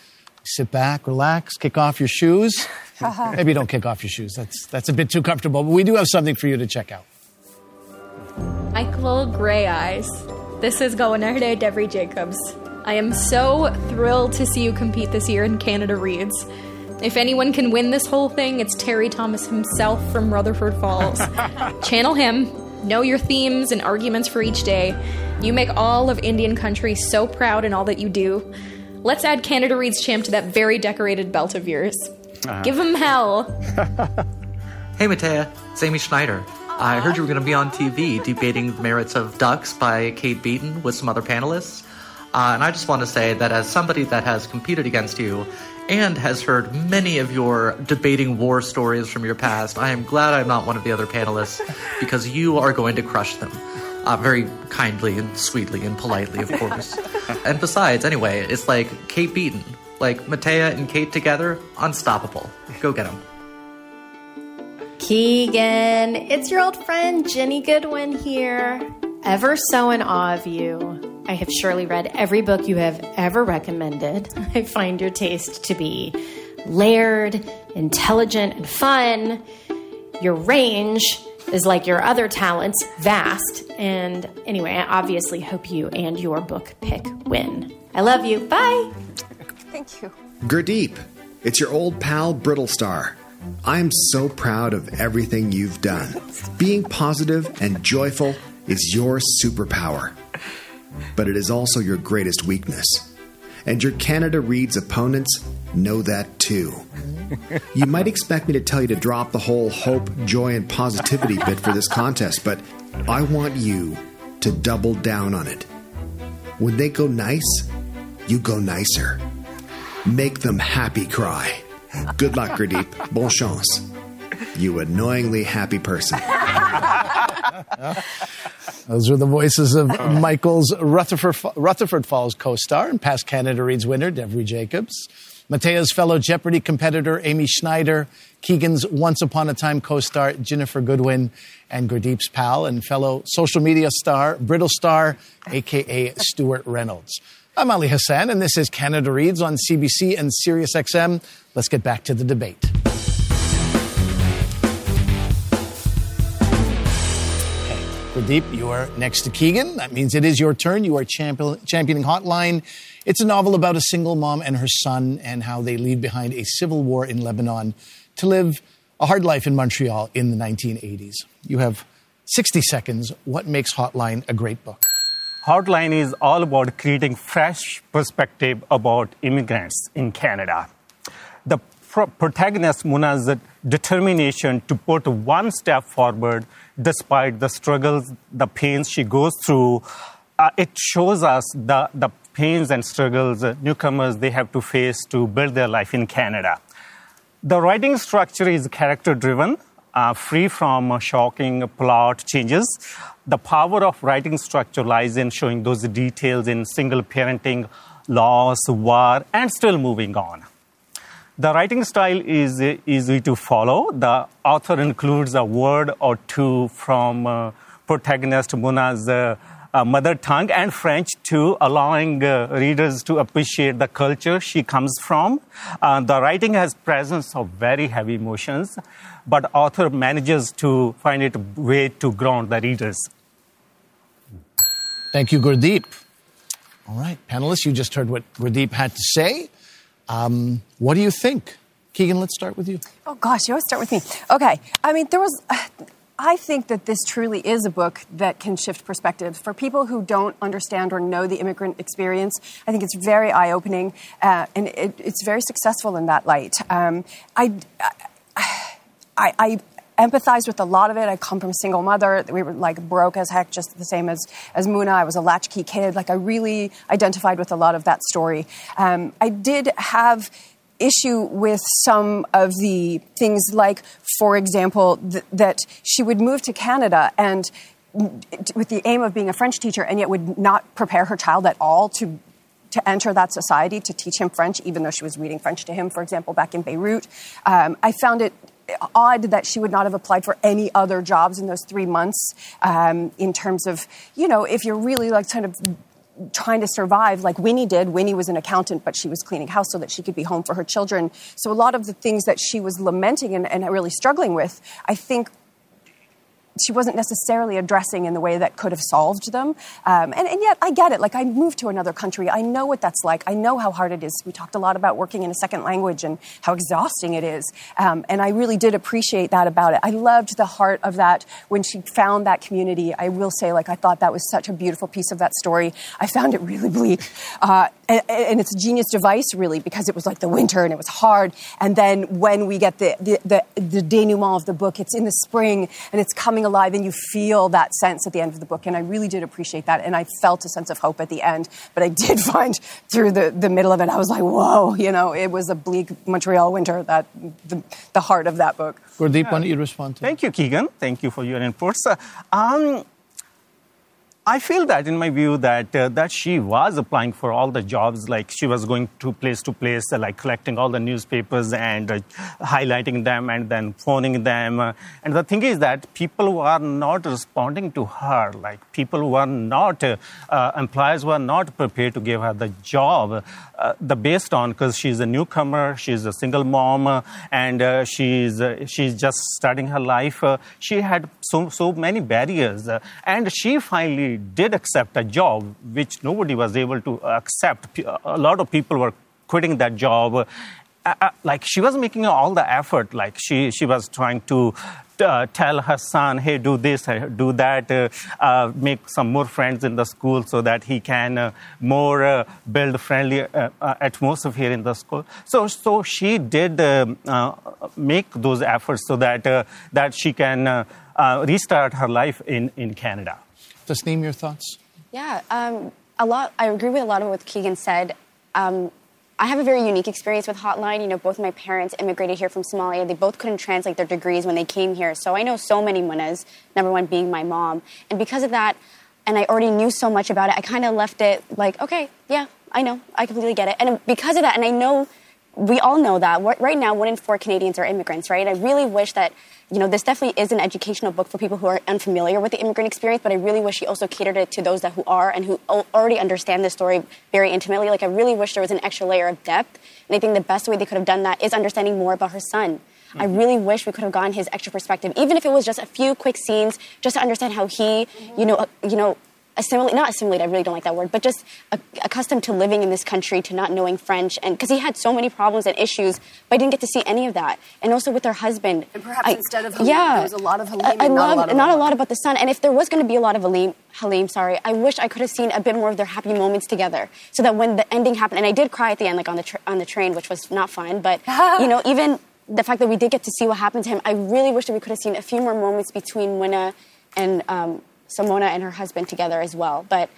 Sit back, relax, kick off your shoes. Maybe don't kick off your shoes. That's that's a bit too comfortable. But we do have something for you to check out. Michael Greyeyes. This is Kawennáhere Devery Jacobs. I am so thrilled to see you compete this year in Canada Reads. If anyone can win this whole thing, it's Terry Thomas himself from Rutherford Falls. Channel him, know your themes and arguments for each day. You make all of Indian country so proud in all that you do. Let's add Canada Reads champ to that very decorated belt of yours. Uh-huh. Give him hell. Hey, Mattea, it's Amy Schneider. I heard you were going to be on TV debating the merits of Ducks by Kate Beaton with some other panelists. Uh, and I just want to say that as somebody that has competed against you and has heard many of your debating war stories from your past, I am glad I'm not one of the other panelists because you are going to crush them. Uh, very kindly and sweetly and politely, of course. and besides, anyway, it's like Kate Beaton. Like Mattea and Kate together, unstoppable. Go get them. Keegan, it's your old friend Ginny Goodwin here. Ever so in awe of you. I have surely read every book you have ever recommended. I find your taste to be layered, intelligent, and fun. Your range is like your other talents, vast. And anyway, I obviously hope you and your book pick win. I love you. Bye. Thank you. Gurdeep, it's your old pal Brittlestar. I am so proud of everything you've done. Being positive and joyful is your superpower, but it is also your greatest weakness. And your Canada Reads opponents know that too. You might expect me to tell you to drop the whole hope, joy, and positivity bit for this contest, but I want you to double down on it. When they go nice, you go nicer. Make them happy cry. Good luck, Gurdeep. Bon chance. You annoyingly happy person. Those are the voices of Michael's Rutherford, Rutherford Falls co-star and past Canada Reads winner, Devery Jacobs. Mattea's fellow Jeopardy competitor, Amy Schneider. Keegan's Once Upon a Time co-star, Ginnifer Goodwin. And Gurdeep's pal and fellow social media star, Brittlestar, a.k.a. Stuart Reynolds. I'm Ali Hassan, and this is Canada Reads on CBC and SiriusXM. Let's get back to the debate. Pradeep, you are next to Keegan. That means it is your turn. You are champion, championing Hotline. It's a novel about a single mom and her son and how they leave behind a civil war in Lebanon to live a hard life in Montreal in the 1980s. You have 60 seconds. What makes Hotline a great book? Hotline is all about creating fresh perspective about immigrants in Canada. Pro- protagonist Muna's determination to put one step forward despite the struggles, the pains she goes through, uh, it shows us the, the pains and struggles newcomers they have to face to build their life in Canada. The writing structure is character driven, uh, free from shocking plot changes. The power of writing structure lies in showing those details in single parenting, loss, war, and still moving on. The writing style is easy to follow. The author includes a word or two from uh, protagonist Muna's uh, uh, mother tongue and French too, allowing uh, readers to appreciate the culture she comes from. Uh, the writing has presence of very heavy emotions, but author manages to find it a way to ground the readers. Thank you, Gurdeep. All right, panelists, you just heard what Gurdeep had to say. Um, what do you think? Keegan, let's start with you. Oh gosh, you always start with me. Okay, I mean, there was. I think that this truly is a book that can shift perspectives. For people who don't understand or know the immigrant experience, I think it's very eye opening uh, and it, it's very successful in that light. Um, I, I, I empathized with a lot of it. I come from a single mother. We were like broke as heck, just the same as, as Muna. I was a latchkey kid. Like I really identified with a lot of that story. Um, I did have issue with some of the things like, for example, th- that she would move to Canada and with the aim of being a French teacher and yet would not prepare her child at all to to enter that society to teach him French, even though she was reading French to him, for example, back in Beirut. Um, I found it odd that she would not have applied for any other jobs in those three months um, in terms of, you know, if you're really like kind of trying to survive like Winnie did. Winnie was an accountant, but she was cleaning house so that she could be home for her children. So a lot of the things that she was lamenting and, and really struggling with, I think she wasn't necessarily addressing in the way that could have solved them. Um, and, and, yet, I get it. Like, I moved to another country. I know what that's like. I know how hard it is. We talked a lot about working in a second language and how exhausting it is. Um, and I really did appreciate that about it. I loved the heart of that when she found that community. I will say, like, I thought that was such a beautiful piece of that story. I found it really bleak. Uh, and, and, it's a genius device, really, because it was like the winter and it was hard. And then when we get the, the, the, the denouement of the book, it's in the spring and it's coming alive and you feel that sense at the end of the book. And I really did appreciate that. And I felt a sense of hope at the end. But I did find through the, the middle of it, I was like, whoa, you know, it was a bleak Montreal winter, that the, the heart of that book. Gurdeep, yeah. why don't you respond to Thank you, Keegan. Thank you for your inputs. Uh, um, I feel that, in my view, that uh, that she was applying for all the jobs. Like she was going to place to place, uh, like collecting all the newspapers and uh, highlighting them, and then phoning them. Uh, and the thing is that people who are not responding to her, like people who are not uh, uh, employers who are not prepared to give her the job, the based on because she's a newcomer, she's a single mom, and she's she's just starting her life. she had so so many barriers, and she finally did accept a job which nobody was able to accept. A lot of people were quitting that job. Uh, uh, like she was making all the effort. Like she she was trying to uh, tell her son, hey, do this, uh, do that, uh, uh, make some more friends in the school so that he can more build friendly atmosphere here in the school. So, so she did make those efforts so that that she can restart her life in in Canada. Tasneem, your thoughts? Yeah, um, a lot. I agree with a lot of what Keegan said. Um, I have a very unique experience with Hotline. You know, both my parents immigrated here from Somalia. They both couldn't translate their degrees when they came here. So I know so many munas, number one being my mom. And because of that, and I already knew so much about it, I kind of left it like, okay, yeah, I know. I completely get it. And because of that, and I know we all know that right now, one in four Canadians are immigrants, right? I really wish that you know, this definitely is an educational book for people who are unfamiliar with the immigrant experience, but I really wish she also catered it to those that who are and who already understand this story very intimately. Like, I really wish there was an extra layer of depth. And I think the best way they could have done that is understanding more about her son. Mm-hmm. I really wish we could have gotten his extra perspective, even if it was just a few quick scenes, just to understand how he, you know, uh, you know, assimilate, not assimilate, I really don't like that word, but just accustomed to living in this country, to not knowing French. And because he had so many problems and issues, but I didn't get to see any of that. And also with her husband. And perhaps I, instead of Halim, yeah, there was a lot of Halim. I, I love, not, a not a lot about the son. And if there was going to be a lot of Halim, Halim, sorry, I wish I could have seen a bit more of their happy moments together, so that when the ending happened, and I did cry at the end, like on the tra- on the train, which was not fun, but you know, even the fact that we did get to see what happened to him, I really wish that we could have seen a few more moments between Winna and um, Simona and her husband together as well. But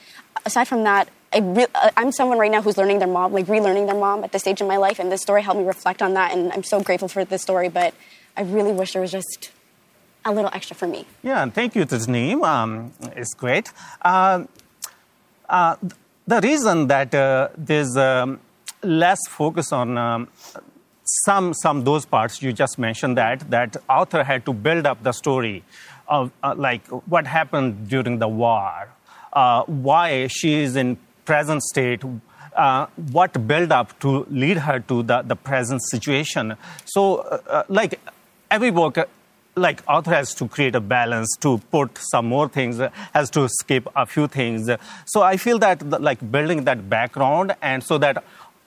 aside from that, I re- uh, I'm someone right now who's learning their mom, like relearning their mom at this stage in my life, and this story helped me reflect on that. And I'm so grateful for this story, but I really wish there was just a little extra for me. Yeah, thank you, Tasneem. Um, it's great. Uh, uh, the reason that uh, there's um, less focus on um, some some those parts you just mentioned that that author had to build up the story of uh, like what happened during the war, uh, why she is in present state, uh, what build up to lead her to the, the present situation. So, uh, uh, like every book, like author has to create a balance to put some more things has to skip a few things so i feel that like building that background and so that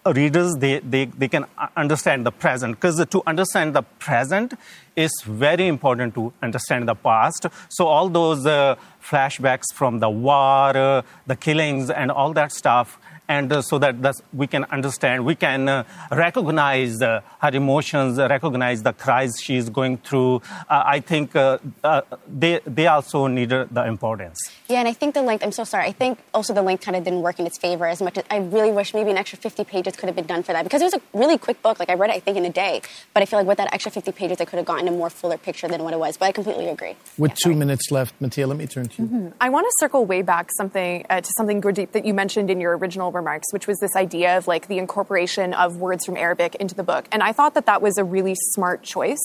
readers they, they, they can understand the present. Because to understand the present is very important to understand the past. So all those uh, flashbacks from the war uh, the killings and all that stuff and uh, so that we can understand, we can uh, recognize uh, her emotions, recognize the cries she's going through. Uh, I think uh, uh, they, they also need the importance. Yeah, and I think the length, I'm so sorry, I think also the length kind of didn't work in its favor as much as I really wish maybe an extra 50 pages could have been done for that because it was a really quick book. Like I read it, I think, in a day. But I feel like with that extra 50 pages, I could have gotten a more fuller picture than what it was. But I completely agree. With yeah, two minutes left, Mattea, let me turn to you. Mm-hmm. I want to circle way back something to something Gurdeep that you mentioned in your original remarks, which was this idea of like the incorporation of words from Arabic into the book. And I thought that that was a really smart choice.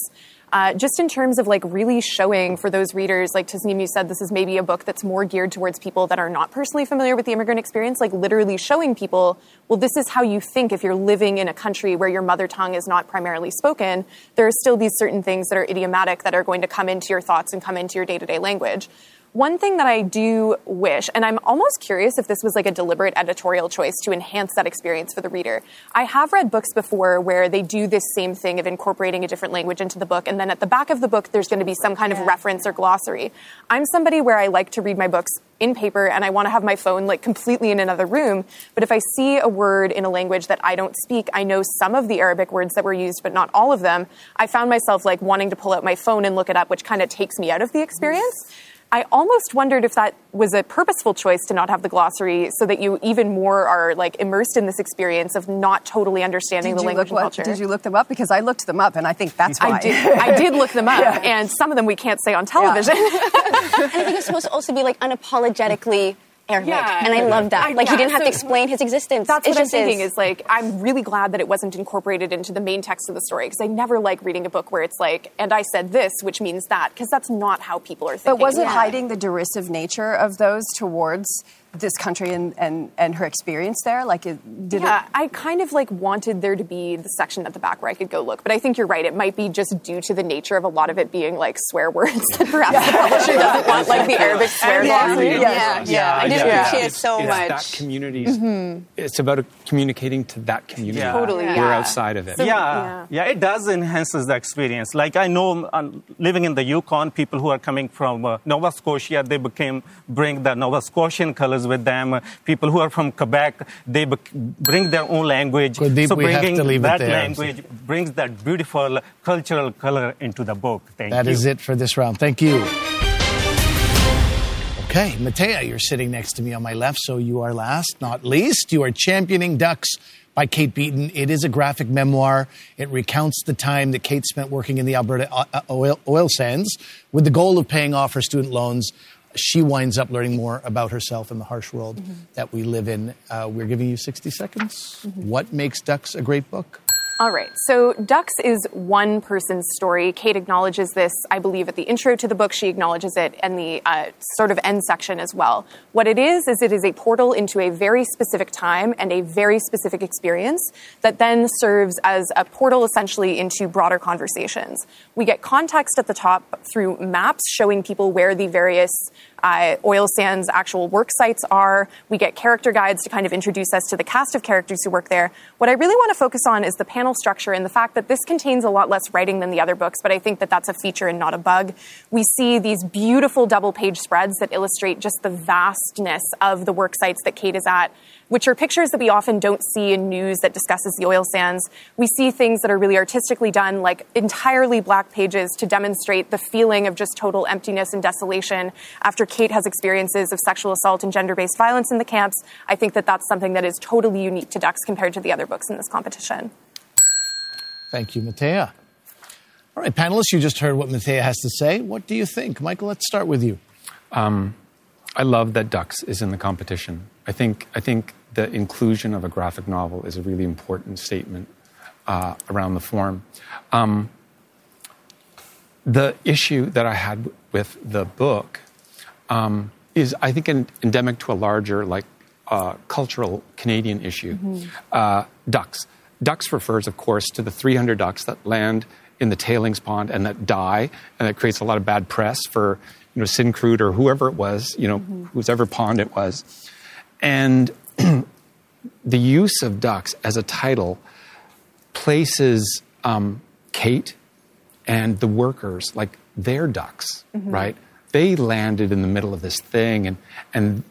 Uh, just in terms of like really showing for those readers, like Tasneem, you said this is maybe a book that's more geared towards people that are not personally familiar with the immigrant experience, like literally showing people, well, this is how you think if you're living in a country where your mother tongue is not primarily spoken. There are still these certain things that are idiomatic that are going to come into your thoughts and come into your day to day language. One thing that I do wish, and I'm almost curious if this was like a deliberate editorial choice to enhance that experience for the reader. I have read books before where they do this same thing of incorporating a different language into the book, and then at the back of the book, there's going to be some kind of reference or glossary. I'm somebody where I like to read my books in paper and I want to have my phone like completely in another room. But if I see a word in a language that I don't speak, I know some of the Arabic words that were used, but not all of them. I found myself like wanting to pull out my phone and look it up, which kind of takes me out of the experience. I almost wondered if that was a purposeful choice to not have the glossary so that you even more are like immersed in this experience of not totally understanding did the language and what, culture. Did you look them up? Because I looked them up and I think that's why. I did, I did look them up yeah. and some of them we can't say on television. Yeah. I think it's supposed to also be like unapologetically Arabic. Yeah. And I love that. I, like, yeah, he didn't have to explain his existence. That's it what I'm thinking is. is. like, I'm really glad that it wasn't incorporated into the main text of the story because I never like reading a book where it's like, and I said this, which means that, because that's not how people are thinking. But was it yeah. hiding the derisive nature of those towards this country and, and, and her experience there? Like, it, did yeah, it... I kind of like wanted there to be the section at the back where I could go look, but I think you're right. It might be just due to the nature of a lot of it being like swear words that perhaps yeah. the publisher doesn't want like the Arabic swear yeah. Yeah. yeah, yeah, I just yeah. appreciate it so it's much. That community's. Mm-hmm. It's about communicating to that community. Totally, we're outside of it. So, yeah, yeah, it does enhances the experience. Like I know, uh, living in the Yukon, people who are coming from uh, Nova Scotia, they became bring the Nova Scotian colors with them people who are from Quebec, they bring their own language. Gurdeep, so bringing that language brings that beautiful cultural color into the book. Thank that you. That is it for this round. Thank you. Okay, Mattea, you're sitting next to me on my left, so you are last, not least. You are championing Ducks by Kate Beaton. It is a graphic memoir. It recounts the time that Kate spent working in the Alberta uh, uh, oil, oil sands with the goal of paying off her student loans she winds up learning more about herself in the harsh world mm-hmm. that we live in. Uh, we're giving you 60 seconds. Mm-hmm. What makes Ducks a great book? All right. So Ducks is one person's story. Kate acknowledges this, I believe, at the intro to the book. She acknowledges it in the uh, sort of end section as well. What it is, is it is a portal into a very specific time and a very specific experience that then serves as a portal essentially into broader conversations. We get context at the top through maps showing people where the various uh, oil sands actual work sites are. We get character guides to kind of introduce us to the cast of characters who work there. What I really want to focus on is the panel structure and the fact that this contains a lot less writing than the other books, but I think that that's a feature and not a bug. We see these beautiful double page spreads that illustrate just the vastness of the work sites that Kate is at which are pictures that we often don't see in news that discusses the oil sands. We see things that are really artistically done, like entirely black pages to demonstrate the feeling of just total emptiness and desolation after Kate has experiences of sexual assault and gender based violence in the camps. I think that that's something that is totally unique to Ducks compared to the other books in this competition. Thank you, Mattea. All right, panelists, you just heard what Mattea has to say. What do you think? Michael, let's start with you. Um, I love that Ducks is in the competition. I think, I think the inclusion of a graphic novel is a really important statement uh, around the form. Um, the issue that I had with the book um, is, I think, endemic to a larger, like, uh, cultural Canadian issue. Mm-hmm. Uh, ducks. Ducks refers, of course, to the 300 ducks that land in the tailings pond and that die, and that creates a lot of bad press for you know Syncrude or whoever it was, you know, Mm-hmm. whoever pond it was, and the use of ducks as a title places um, Kate and the workers like they're ducks, Mhm. right? They landed in the middle of this thing, and and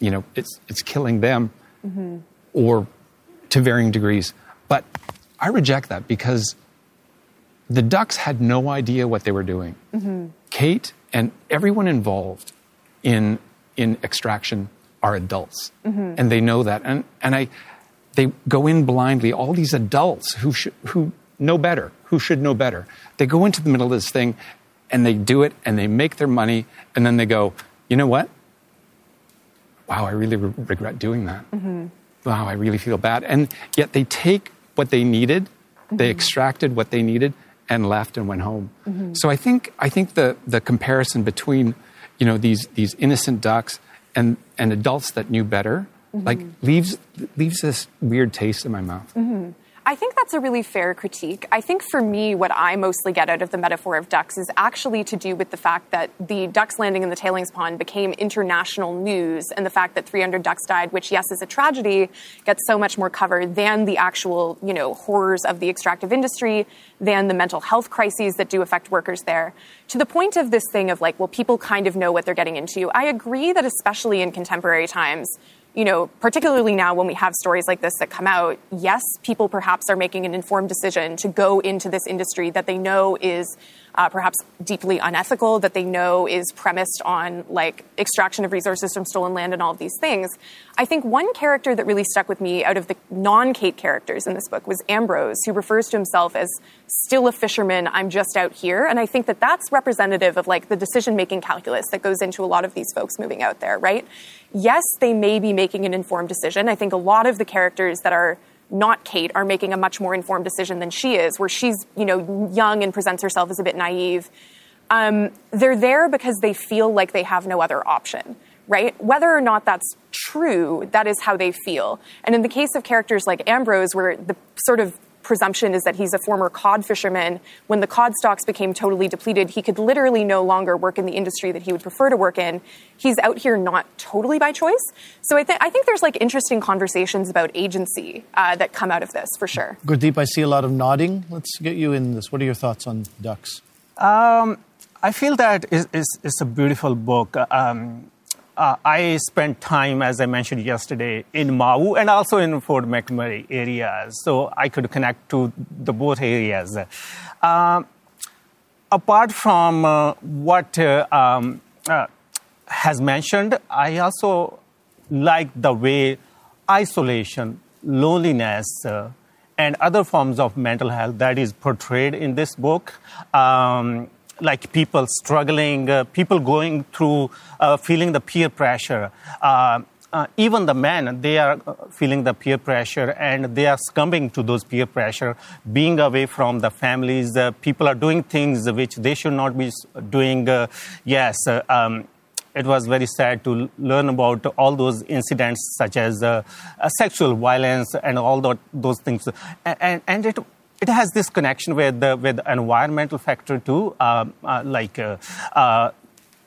you know it's it's killing them Mhm. or to varying degrees. But I reject that because the ducks had no idea what they were doing. Mhm. Kate and everyone involved in in extraction are adults, Mhm. and they know that. And and I, they go in blindly. All these adults who should who know better, who should know better, they go into the middle of this thing, and they do it, and they make their money, and then they go, you know what? Wow, I really re- regret doing that Mhm. wow, I really feel bad. And yet they take what they needed, they Mhm. extracted what they needed, and left and went home. Mhm. So I think I think the the comparison between you know these these innocent ducks and and adults that knew better like leaves leaves this weird taste in my mouth. Mhm. I think that's a really fair critique. I think for me, what I mostly get out of the metaphor of ducks is actually to do with the fact that the ducks landing in the tailings pond became international news, and the fact that 300 ducks died, which, yes, is a tragedy, gets so much more cover than the actual, you know, horrors of the extractive industry, than the mental health crises that do affect workers there. To the point of this thing of like, well, people kind of know what they're getting into. I agree that especially in contemporary times, you know, particularly now when we have stories like this that come out, yes, people perhaps are making an informed decision to go into this industry that they know is uh, perhaps deeply unethical, that they know is premised on like extraction of resources from stolen land and all of these things. I think one character that really stuck with me out of the non Kate characters in this book was Ambrose, who refers to himself as still a fisherman, I'm just out here. And I think that that's representative of like the decision making calculus that goes into a lot of these folks moving out there, right? Yes, they may be making an informed decision. I think a lot of the characters that are not Kate are making a much more informed decision than she is, where she's, you know, young and presents herself as a bit naive. Um, they're there because they feel like they have no other option, right? Whether or not that's true, that is how they feel. And in the case of characters like Ambrose, where the sort of presumption is that he's a former cod fisherman. When the cod stocks became totally depleted, he could literally no longer work in the industry that he would prefer to work in. He's out here not totally by choice. So I, th- I think there's like interesting conversations about agency uh, that come out of this for sure. Gurdeep, I see a lot of nodding. Let's get you in this. What are your thoughts on ducks? Um, I feel that is it's, is a beautiful book. Um, uh, I spent time, as I mentioned yesterday, in Mau and also in Fort McMurray areas, so I could connect to the both areas. Uh, apart from uh, what uh, um, uh, has mentioned, I also like the way isolation, loneliness, uh, and other forms of mental health that is portrayed in this book. Um, like people struggling, uh, people going through uh, feeling the peer pressure. Uh, uh, even the men, they are uh, feeling the peer pressure and they are succumbing to those peer pressure, being away from the families. People are doing things which they should not be doing. Yes, um, it was very sad to learn about all those incidents, such as sexual violence and all those things. And, and it, it has this connection with the, with environmental factor too, uh, uh, like uh, uh,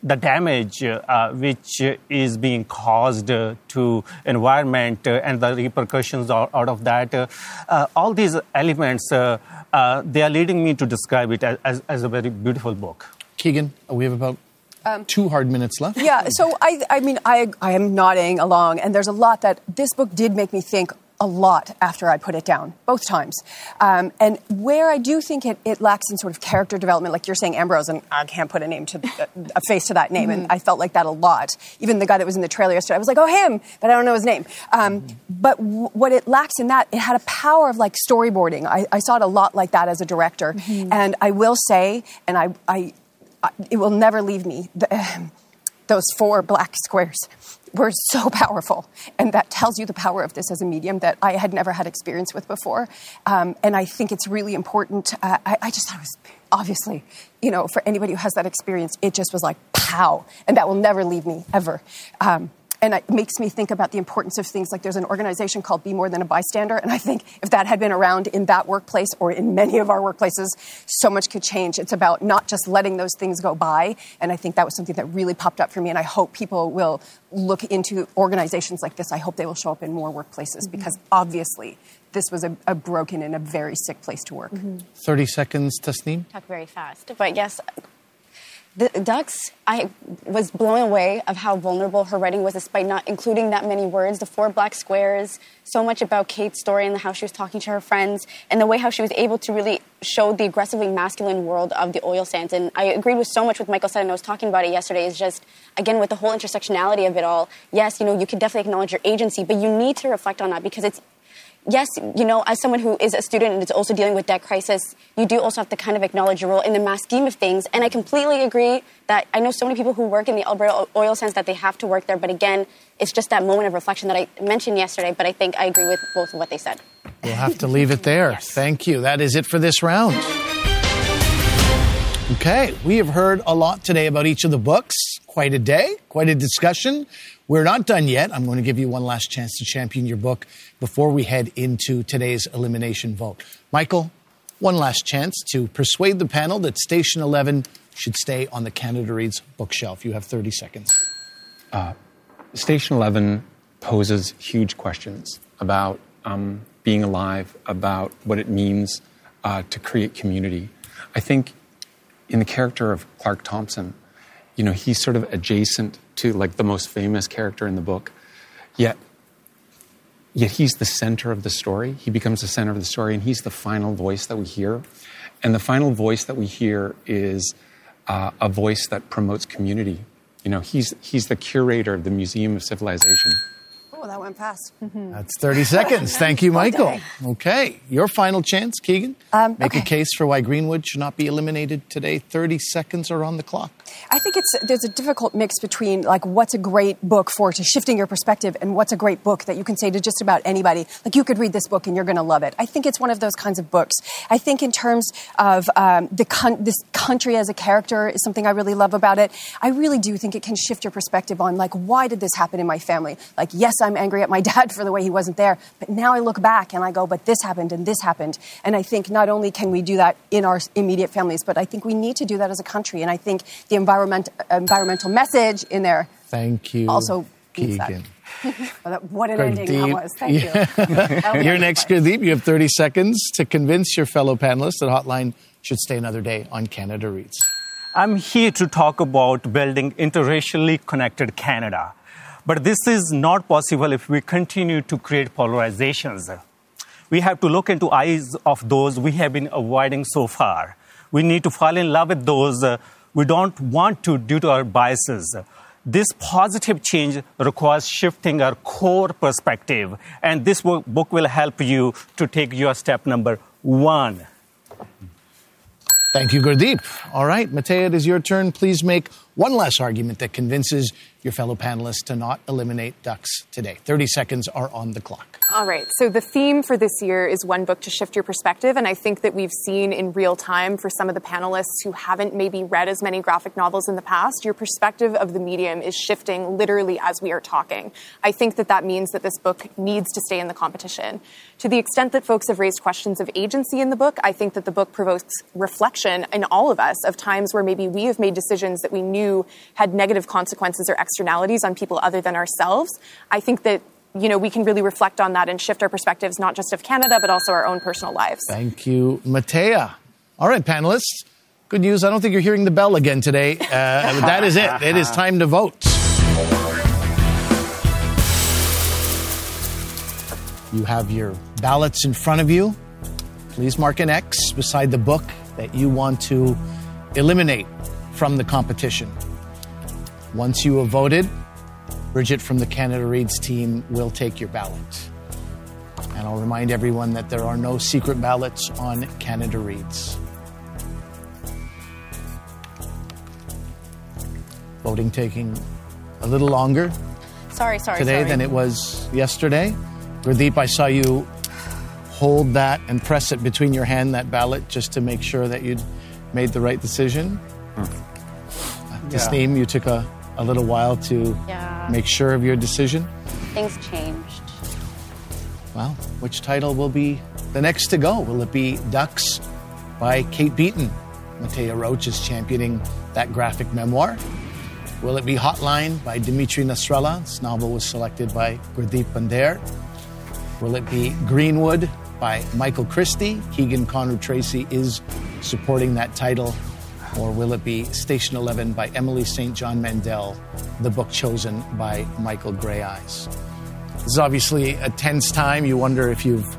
the damage uh, which is being caused uh, to environment uh, and the repercussions out, out of that. Uh, uh, all these elements, uh, uh, they are leading me to describe it as, as, as a very beautiful book. Keegan, we have about Um, two hard minutes left. Yeah, so I, I mean, I, I am nodding along, and there's a lot that this book did make me think a lot after I put it down, both times. Um, and where I do think it, it lacks in sort of character development, like you're saying, Ambrose, and I can't put a name to a face to that name, and I felt like that a lot. Even the guy that was in the trailer yesterday, I was like, oh, him, but I don't know his name. Um, but w- what it lacks in that, it had a power of like storyboarding. I, I saw it a lot like that as a director, and I will say, and I, I, I it will never leave me. The, those four black squares were so powerful. And that tells you the power of this as a medium that I had never had experience with before. Um, and I think it's really important. Uh, I, I just thought it was obviously, you know, for anybody who has that experience, it just was like pow. And that will never leave me ever. Um, And it makes me think about the importance of things like there's an organization called Be More Than a Bystander. And I think if that had been around in that workplace or in many of our workplaces, so much could change. It's about not just letting those things go by. And I think that was something that really popped up for me. And I hope people will look into organizations like this. I hope they will show up in more workplaces mm-hmm. because obviously this was a, a, broken and a very sick place to work. Mm-hmm. 30 seconds, Tasneem. Talk very fast. But yes, the ducks, I was blown away of how vulnerable her writing was, despite not including that many words. The four black squares, so much about Kate's story and how she was talking to her friends, and the way how she was able to really show the aggressively masculine world of the oil sands. And I agreed with so much with Michael said, and I was talking about it yesterday. Is just again with the whole intersectionality of it all. Yes, you know, you can definitely acknowledge your agency, but you need to reflect on that because it's yes, you know, as someone who is a student and is also dealing with debt crisis, you do also have to kind of acknowledge your role in the mass scheme of things. And I completely agree that I know so many people who work in the Alberta oil sands that they have to work there. But again, it's just that moment of reflection that I mentioned yesterday. But I think I agree with both of what they said. We'll have to leave it there. yes. Thank you. That is it for this round. Okay, we have heard a lot today about each of the books. Quite a day, quite a discussion. We're not done yet. I'm going to give you one last chance to champion your book before we head into today's elimination vote. Michael, one last chance to persuade the panel that Station 11 should stay on the Canada Reads bookshelf. You have 30 seconds. Uh, Station 11 poses huge questions about um, being alive, about what it means uh, to create community. I think in the character of Clark Thompson, you know, he's sort of adjacent to like the most famous character in the book. Yet, yet he's the center of the story. He becomes the center of the story, and he's the final voice that we hear. And the final voice that we hear is uh, a voice that promotes community. You know, he's, he's the curator of the Museum of Civilization. That went fast. Mm-hmm. That's 30 seconds. Thank you, Michael. Okay, your final chance, Keegan. Um, Make okay. a case for why Greenwood should not be eliminated today. 30 seconds are on the clock. I think it's there's a difficult mix between like what's a great book for to shifting your perspective and what's a great book that you can say to just about anybody. Like you could read this book and you're going to love it. I think it's one of those kinds of books. I think in terms of um, the con- this country as a character is something I really love about it. I really do think it can shift your perspective on like why did this happen in my family? Like yes, I'm angry at my dad for the way he wasn't there, but now I look back and I go, but this happened and this happened. And I think not only can we do that in our immediate families, but I think we need to do that as a country. And I think the environment, environmental message in there. Thank you. Also, Keegan. what an ending that was. Thank yeah. you. You're next, Gurdeep. You have 30 seconds to convince your fellow panelists that Hotline should stay another day on Canada Reads. I'm here to talk about building interracially connected Canada. But this is not possible if we continue to create polarizations. We have to look into eyes of those we have been avoiding so far. We need to fall in love with those uh, we don't want to due to our biases. This positive change requires shifting our core perspective, and this book will help you to take your step number one. Thank you, Gurdeep. All right, Mattea, it is your turn. Please make one last argument that convinces your fellow panelists to not eliminate ducks today. 30 seconds are on the clock. All right. So the theme for this year is one book to shift your perspective. And I think that we've seen in real time for some of the panelists who haven't maybe read as many graphic novels in the past, your perspective of the medium is shifting literally as we are talking. I think that that means that this book needs to stay in the competition. To the extent that folks have raised questions of agency in the book, I think that the book provokes reflection in all of us of times where maybe we have made decisions that we knew had negative consequences or externalities on people other than ourselves. I think that you know, we can really reflect on that and shift our perspectives, not just of Canada, but also our own personal lives. Thank you, Mattea. All right, panelists. Good news. I don't think you're hearing the bell again today. Uh, that is it. It is time to vote. You have your ballots in front of you. Please mark an X beside the book that you want to eliminate from the competition. Once you have voted, Bridget from the Canada Reads team will take your ballot. And I'll remind everyone that there are no secret ballots on Canada Reads. Voting taking a little longer sorry, sorry, today sorry. than it was yesterday. Gurdeep, I saw you hold that and press it between your hand, that ballot, just to make sure that you'd made the right decision. Hmm. Hmm. Yeah. Tasneem, you took a, a little while to yeah make sure of your decision. Things changed. Well, which title will be the next to go? Will it be Ducks by Kate Beaton? Mattea Roach is championing that graphic memoir. Will it be Hotline by Dimitri Nasrallah? This novel was selected by Gurdeep Pandher. Will it be Greenwood by Michael Christie? Keegan Connor Tracy is supporting that title. Or will it be Station 11 by Emily St. John Mandel, the book chosen by Michael Greyeyes? This is obviously a tense time. You wonder if you've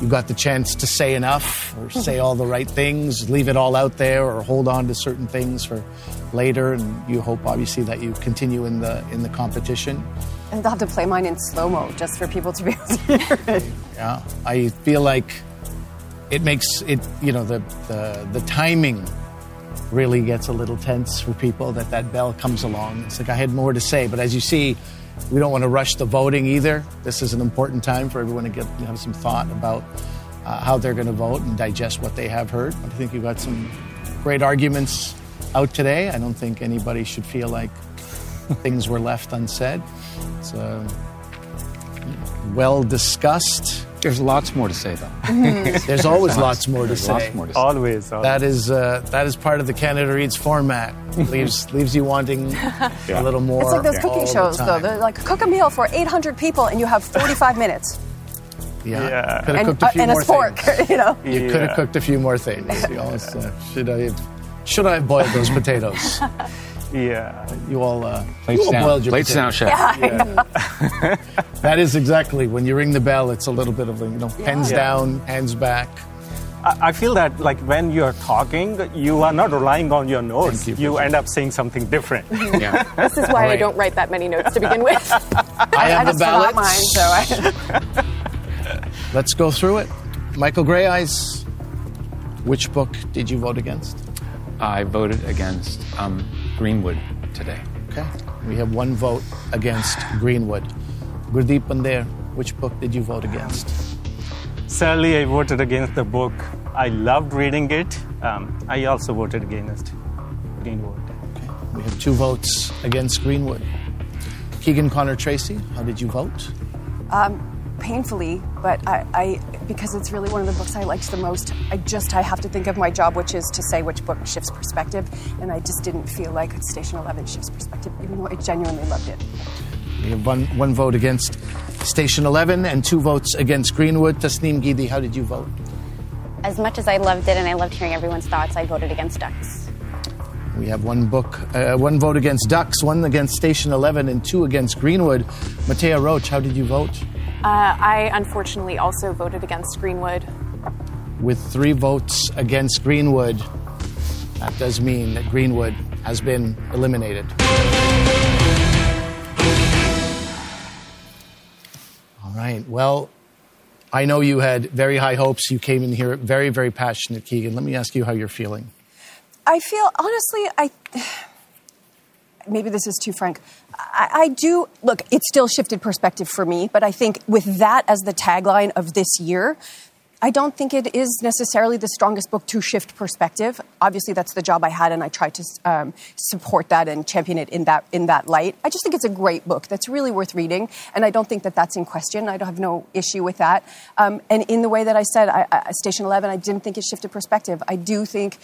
you got the chance to say enough or say all the right things, leave it all out there, or hold on to certain things for later. And you hope, obviously, that you continue in the in the competition. And they'll have to play mine in slow mo just for people to be able to hear it. Yeah, I feel like it makes it. You know, the the, the timing really gets a little tense for people that that bell comes along. It's like I had more to say, but as you see, we don't want to rush the voting either. This is an important time for everyone to get have some thought about uh, how they're going to vote and digest what they have heard. I think you've got some great arguments out today. I don't think anybody should feel like things were left unsaid. It's uh, well discussed. There's lots more to say, though. There's always lots more to say. lots more to say. Always. always. That is uh, that is part of the Canada Reads format. leaves leaves you wanting a little more. It's like those all cooking the shows, though. They're like, cook a meal for 800 people and you have 45 minutes. Yeah, Yeah. could have And, cooked a uh, few and a more spork, things. you know. You could have cooked a few more things. You always, uh, should I have, should I have boiled those potatoes? Yeah. You all, uh, Plates you all down. boiled your Plates potatoes. down, chef. Yeah. That is exactly when you ring the bell. It's a little bit of a, you know hands Yeah. down, hands back. I I feel that like when you're talking, you are not relying on your notes. Thank You, you. end up saying something different. Yeah. This is why All I don't write that many notes to begin with. I have I the just forgot ballots. mine, so I. Let's go through it. Michael Greyeyes. Which book did you vote against? I voted against um, Greenwood today. Okay. We have one vote against Greenwood. Gurdeep Pandher, which book did you vote against? Sadly, I voted against the book. I loved reading it. Um, I also voted against Greenwood. Okay. We have two votes against Greenwood. Keegan Connor Tracy, how did you vote? Um, painfully, but I, I, because it's really one of the books I liked the most, I just, I have to think of my job, which is to say which book shifts perspective, and I just didn't feel like Station 11 shifts perspective, even though I genuinely loved it. We have one, one vote against Station 11 and two votes against Greenwood. Tasneem Gidi, how did you vote? As much as I loved it and I loved hearing everyone's thoughts, I voted against Ducks. We have one book, uh, one vote against Ducks, one against Station 11, and two against Greenwood. Mattea Roach, how did you vote? Uh, I unfortunately also voted against Greenwood. With three votes against Greenwood, that does mean that Greenwood has been eliminated. All right. Well, I know you had very high hopes. You came in here very, very passionate, Keegan. Let me ask you how you're feeling. I feel honestly, I maybe this is too frank. I, I do look. It still shifted perspective for me, but I think with that as the tagline of this year. I don't think it is necessarily the strongest book to shift perspective. Obviously, that's the job I had, and I tried to um, support that and champion it in that in that light. I just think it's a great book that's really worth reading, and I don't think that that's in question. I have no issue with that. Um, and in the way that I said, I, I, Station Eleven, I didn't think it shifted perspective. I do think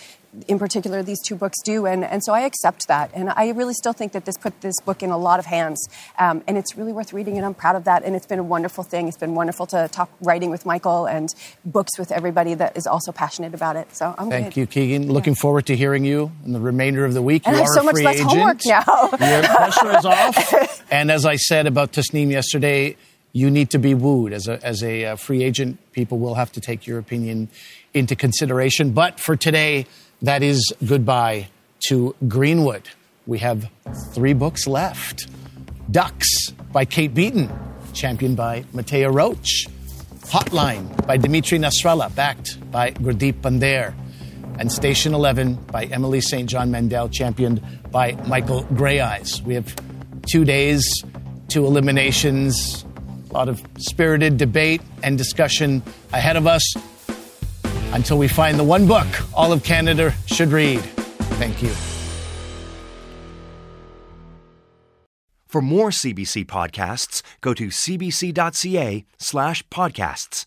in particular these two books do and, and so i accept that and i really still think that this put this book in a lot of hands um, and it's really worth reading and i'm proud of that and it's been a wonderful thing it's been wonderful to talk writing with michael and books with everybody that is also passionate about it so i'm Thank good. you, Keegan. Looking forward to hearing you in the remainder of the week. and you i have so much less agent. homework now Your pressure is off. And as I said about Tasneem yesterday, you need to be wooed. As a, as a uh, free agent, people will have to take your opinion into consideration. But for today, that is goodbye to Greenwood. We have three books left Ducks by Kate Beaton, championed by Mattea Roach. Hotline by Dimitri Nasrallah, backed by Gurdeep Pandher. And Station 11 by Emily St. John Mandel, championed by Michael Greyeyes. We have two days, two eliminations, a lot of spirited debate and discussion ahead of us until we find the one book all of Canada should read. Thank you. For more CBC podcasts, go to cbc.ca slash podcasts.